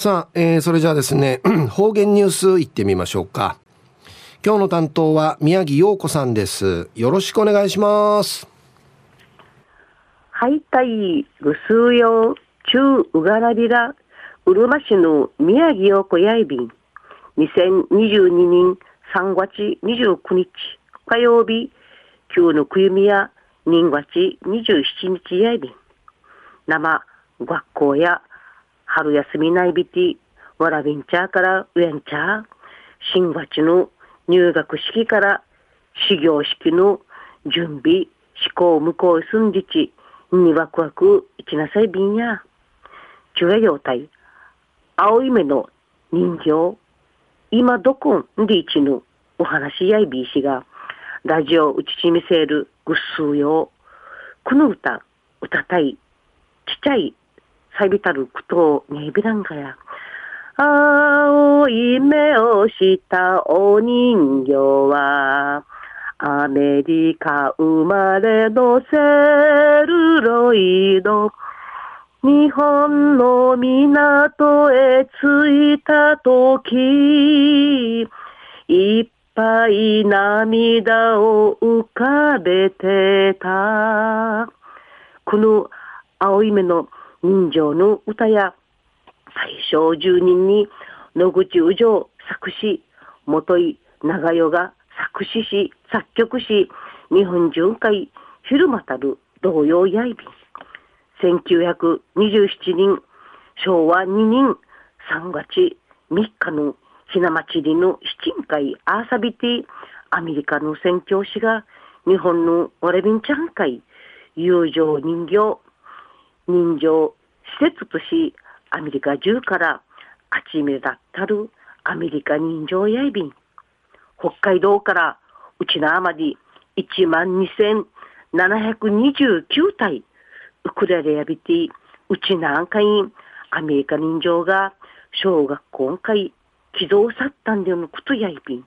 さあ、えー、それじゃあですね、方言ニュースいってみましょうか。今日の担当は宮城陽子さんです。よろしくお願いします。はい、たい、ぐすうよ、中ううがらびら、うるま市の宮城陽子やいびん。2022年3月29日火曜日、旧のくゆみや人月27日やいびん。生、学校や春休みないびて、わらびんちゃからうやんちゃ、新月の入学式から始業式の準備、思考向こうすんじち、にワクワク、いちなさいびんや。中夜用体、青い目の人形、今どこんでいちぬお話やいびいしが、ラジオ打ちちみせるぐっすうよ。この歌、歌たい、ちっちゃい、びたることをねびらんがや。青い目をしたお人形は、アメリカ生まれのセルロイド。日本の港へ着いたとき、いっぱい涙を浮かべてた。この青い目の人情の歌や、大正十人に野口宇城作詞、元井長代が作詞し、作曲し、日本巡回、昼間たる童謡やいびん。1927年、昭和2年3月3日のひな祭りの七人会アーサビティ、アメリカの宣教師が日本のオレビンちゃん会、友情人形、人情施設とし、アメリカ中から勝ち目だったるアメリカ人情やいびん。北海道からうちなまで1万2729体ウクレレやびてうちなんかいアメリカ人情が小学校会寄贈さったんでのことやいびん。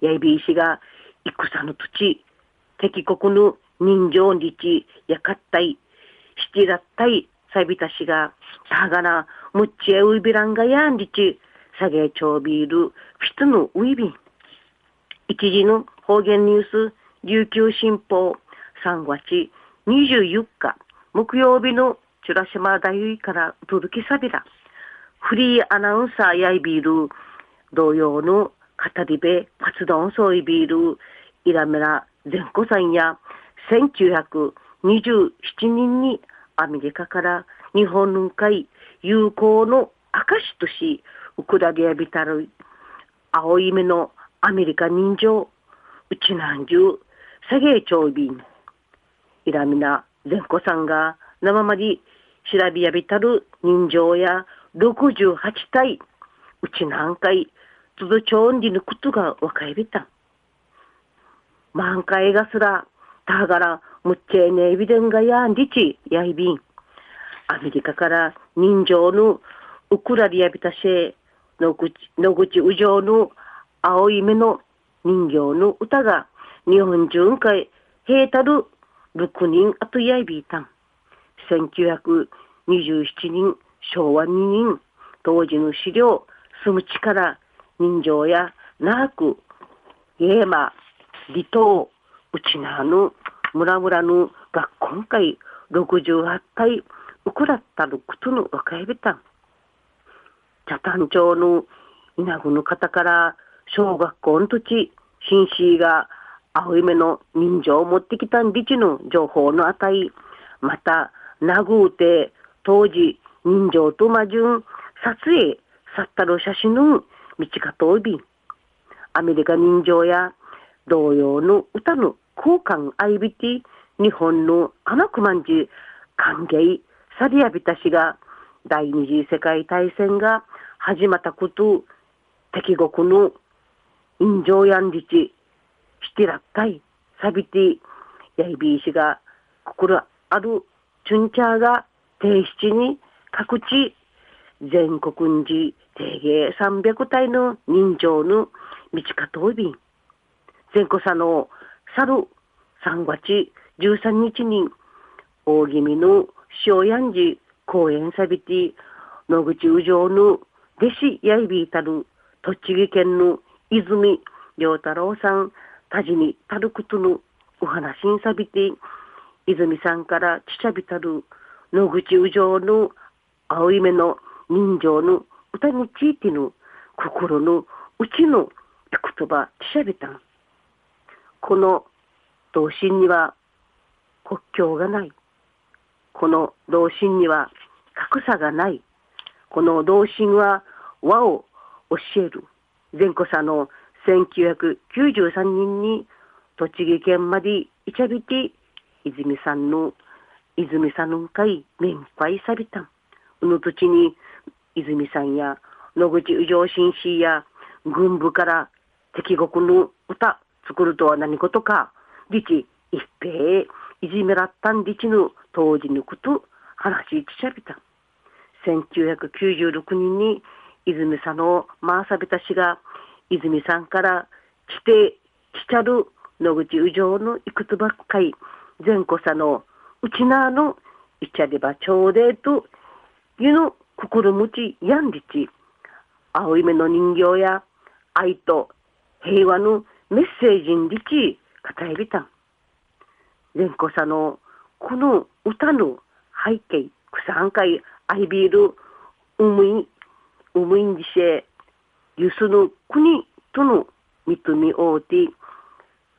やいびいしが戦の土地敵国の人情日やかったいしテらったいさびたしがたがなむっちえういびらんがやんりちさげちょうびるフィツのういびん。一時の方言ニュース、琉球新報3月24日、木曜日のチュラシマ大尉から届きさびら。フリーアナウンサーやいビール、同様の語り部、活動そういビール、イラメラ善子さんや1927人にアメリカから日本の会友好の証とし、ウクラリアビタル青い目のアメリカ人情、うちなんじゅう、下げちょいびん。いらみな、善子さんが生まり調べやびたる人情や68体、うち何回、つどちょんりのことがわかえびた。満開がすら、たがら、むっちゃねえびでんがやんりち、やいびん。アメリカから人情のウクラリアビタシェ、野口、野口うじょうの青い目の人形の歌が日本中海平たる6人あとやいびいたん。1927年昭和2年当時の資料住む力人情や長くゲーマ離島うちなぬ村々の学校会68回ウクラッタルクトの若いびたん。茶炭町の稲子の方から小学校の時、新市が青い目の人情を持ってきたんりちの情報のあたい、また、なぐうて、当時、人情と魔順、撮影、さったる写真の道かとおび、アメリカ人情や同様の歌の交換相びて、日本の甘くまんじ、歓迎、サリアビタ氏が、第二次世界大戦が始まったこと、敵国の陰情やんじち、してらっかい、サビテて、やいびいしが、心ある、チュンチャーが、定七に、各地、全国んじ、定芸300体の人情の道かといびん。全国さの去る3月13日に大気味の塩やんじ公園さびて野口宇城の弟子やいびたる栃木県の泉良太郎さんたじにたることのお話にさびて泉さんからちちゃびたる野口宇上の青い目の人情の歌についての心の内の言葉ちしゃびたん。この同心には国境がない。この同心には格差がない。この同心は和を教える。前後差の1993年に栃木県までいちゃびて泉さんの泉さんの会面会さびたん。うぬ土地に泉さんや野口宇上紳士や軍部から敵国の歌作るとは何事か、理ち一平いじめらったんりちの当時のこと話しちゃびた。1996年に泉さんのマーサビタ氏が泉さんから指定しちゃる野口宇上のいくつばっかり。前後さのうちなのいちゃりばちょうでというの心持ちやんりち。青い目の人形や愛と平和のメッセージにりち語りびたん。前後さんのこの歌の背景、草んかいアイビール、うむい、うむいんじせ、ゆすの国との認めおうて、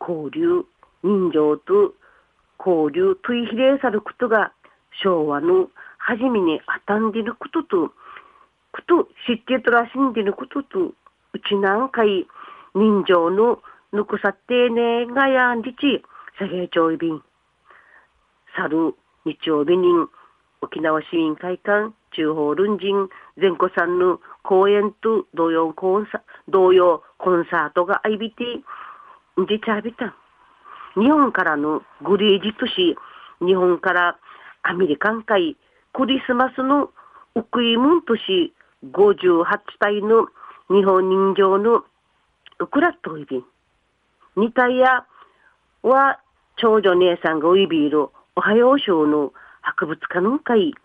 交流、人情と交流といひれさることが昭和の初めにあたんでることと、こと知ってとらしんでることと、うちなんかい人情のぬくさってねがやんりち、さげちょいびん。去る日曜日に沖縄市民会館中央ル人全子さんの公演と同様コンサ同様コンサートがあいびてじちゃびた日本からのグリージ都市日本からアメリカン会クリスマスのウクイムン都市58体の日本人形のウクラットイビン。二体やは長女姉さんがウイビールおはよう賞の博物館の会、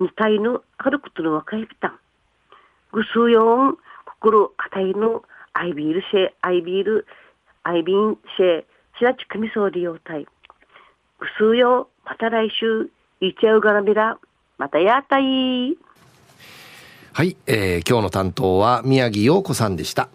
二体のあることの若いびたん。ぐすうよん、心あたいのアイビールシェ、アイビール、アイビンシェ、しらちくみそうりようたい。ぐすうよ、また来週、いちゃうがらびら、またやったい。はい、えー、今日の担当は宮城陽子さんでした。